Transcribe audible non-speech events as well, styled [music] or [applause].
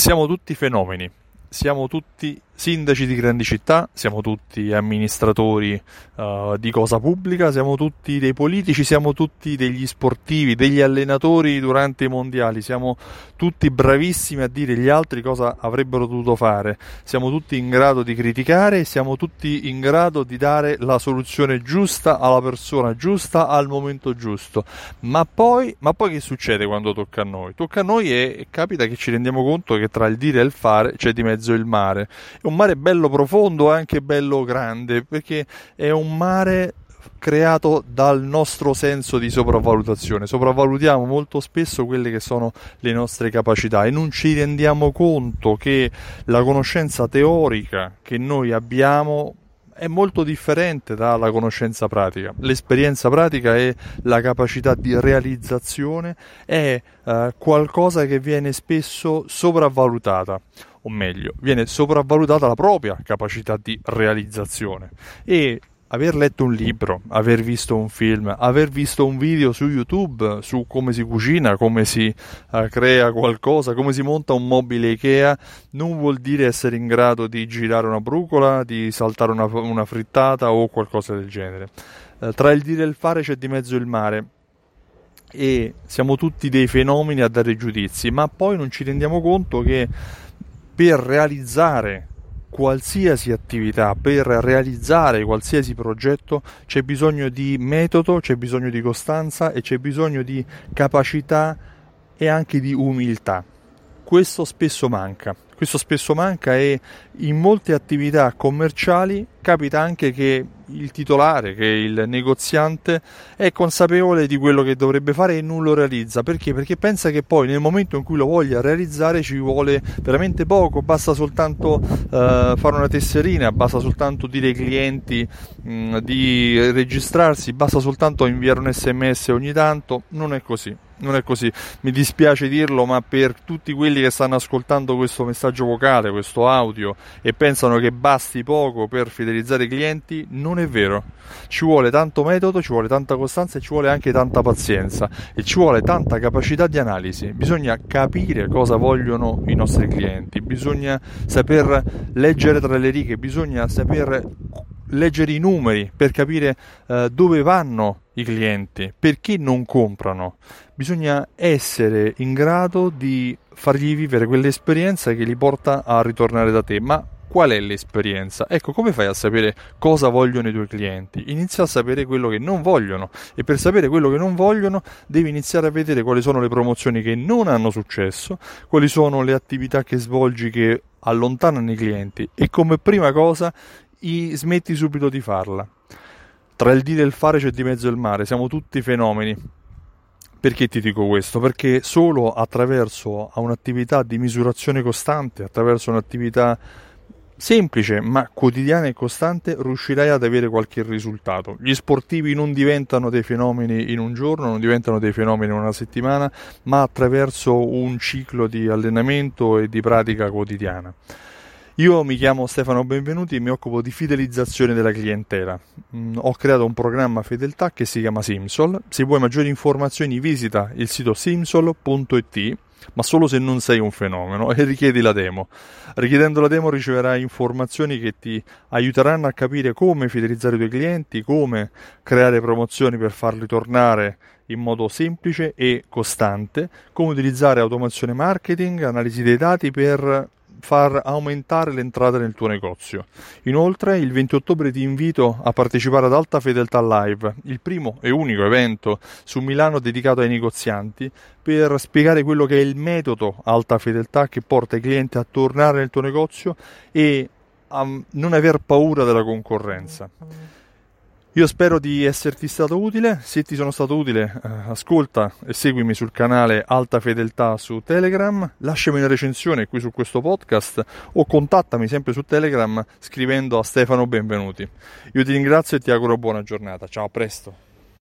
Siamo tutti fenomeni, siamo tutti sindaci di grandi città, siamo tutti amministratori uh, di cosa pubblica, siamo tutti dei politici, siamo tutti degli sportivi, degli allenatori durante i mondiali, siamo tutti bravissimi a dire agli altri cosa avrebbero dovuto fare, siamo tutti in grado di criticare, siamo tutti in grado di dare la soluzione giusta alla persona giusta al momento giusto. Ma poi, ma poi che succede quando tocca a noi? Tocca a noi e, e capita che ci rendiamo conto che tra il dire e il fare c'è di mezzo il mare un mare bello profondo e anche bello grande, perché è un mare creato dal nostro senso di sopravvalutazione. Sopravvalutiamo molto spesso quelle che sono le nostre capacità e non ci rendiamo conto che la conoscenza teorica che noi abbiamo è molto differente dalla conoscenza pratica. L'esperienza pratica e la capacità di realizzazione è eh, qualcosa che viene spesso sopravvalutata o meglio, viene sopravvalutata la propria capacità di realizzazione e aver letto un libro, aver visto un film, aver visto un video su YouTube su come si cucina, come si uh, crea qualcosa, come si monta un mobile Ikea, non vuol dire essere in grado di girare una brucola, di saltare una, una frittata o qualcosa del genere. Uh, tra il dire e il fare c'è di mezzo il mare e siamo tutti dei fenomeni a dare giudizi, ma poi non ci rendiamo conto che per realizzare qualsiasi attività, per realizzare qualsiasi progetto c'è bisogno di metodo, c'è bisogno di costanza e c'è bisogno di capacità e anche di umiltà. Questo spesso manca. Questo spesso manca e in molte attività commerciali capita anche che il titolare, che il negoziante è consapevole di quello che dovrebbe fare e non lo realizza. Perché? Perché pensa che poi nel momento in cui lo voglia realizzare ci vuole veramente poco, basta soltanto uh, fare una tesserina, basta soltanto dire ai clienti mh, mm, di registrarsi, basta soltanto inviare un sms ogni tanto. Non è così non è così. Mi dispiace dirlo, ma per tutti quelli che stanno ascoltando questo messaggio vocale, questo audio e pensano che basti poco per fidelizzare i clienti, non è vero. Ci vuole tanto metodo, ci vuole tanta costanza e ci vuole anche tanta pazienza e ci vuole tanta capacità di analisi. Bisogna capire cosa vogliono i nostri clienti, bisogna saper leggere tra le righe, bisogna saper leggere i numeri per capire uh, dove vanno i clienti, perché non comprano. Bisogna essere in grado di fargli vivere quell'esperienza che li porta a ritornare da te. Ma qual è l'esperienza? Ecco, come fai a sapere cosa vogliono i tuoi clienti? Inizia a sapere quello che non vogliono e per sapere quello che non vogliono devi iniziare a vedere quali sono le promozioni che non hanno successo, quali sono le attività che svolgi che allontanano i clienti e come prima cosa smetti subito di farla. Tra il dire e il fare c'è di mezzo il mare, siamo tutti fenomeni. Perché ti dico questo? Perché solo attraverso un'attività di misurazione costante, attraverso un'attività semplice ma quotidiana e costante riuscirai ad avere qualche risultato. Gli sportivi non diventano dei fenomeni in un giorno, non diventano dei fenomeni in una settimana, ma attraverso un ciclo di allenamento e di pratica quotidiana. Io mi chiamo Stefano Benvenuti e mi occupo di fidelizzazione della clientela. Mm, ho creato un programma fedeltà che si chiama Simsol. Se vuoi maggiori informazioni visita il sito simsol.it ma solo se non sei un fenomeno [laughs] e richiedi la demo. Richiedendo la demo riceverai informazioni che ti aiuteranno a capire come fidelizzare i tuoi clienti, come creare promozioni per farli tornare in modo semplice e costante, come utilizzare automazione marketing, analisi dei dati per far aumentare l'entrata nel tuo negozio. Inoltre, il 20 ottobre ti invito a partecipare ad Alta Fedeltà Live, il primo e unico evento su Milano dedicato ai negozianti, per spiegare quello che è il metodo Alta Fedeltà che porta i clienti a tornare nel tuo negozio e a non aver paura della concorrenza. Io spero di esserti stato utile, se ti sono stato utile eh, ascolta e seguimi sul canale Alta Fedeltà su Telegram, lasciami una recensione qui su questo podcast o contattami sempre su Telegram scrivendo a Stefano Benvenuti. Io ti ringrazio e ti auguro buona giornata, ciao a presto.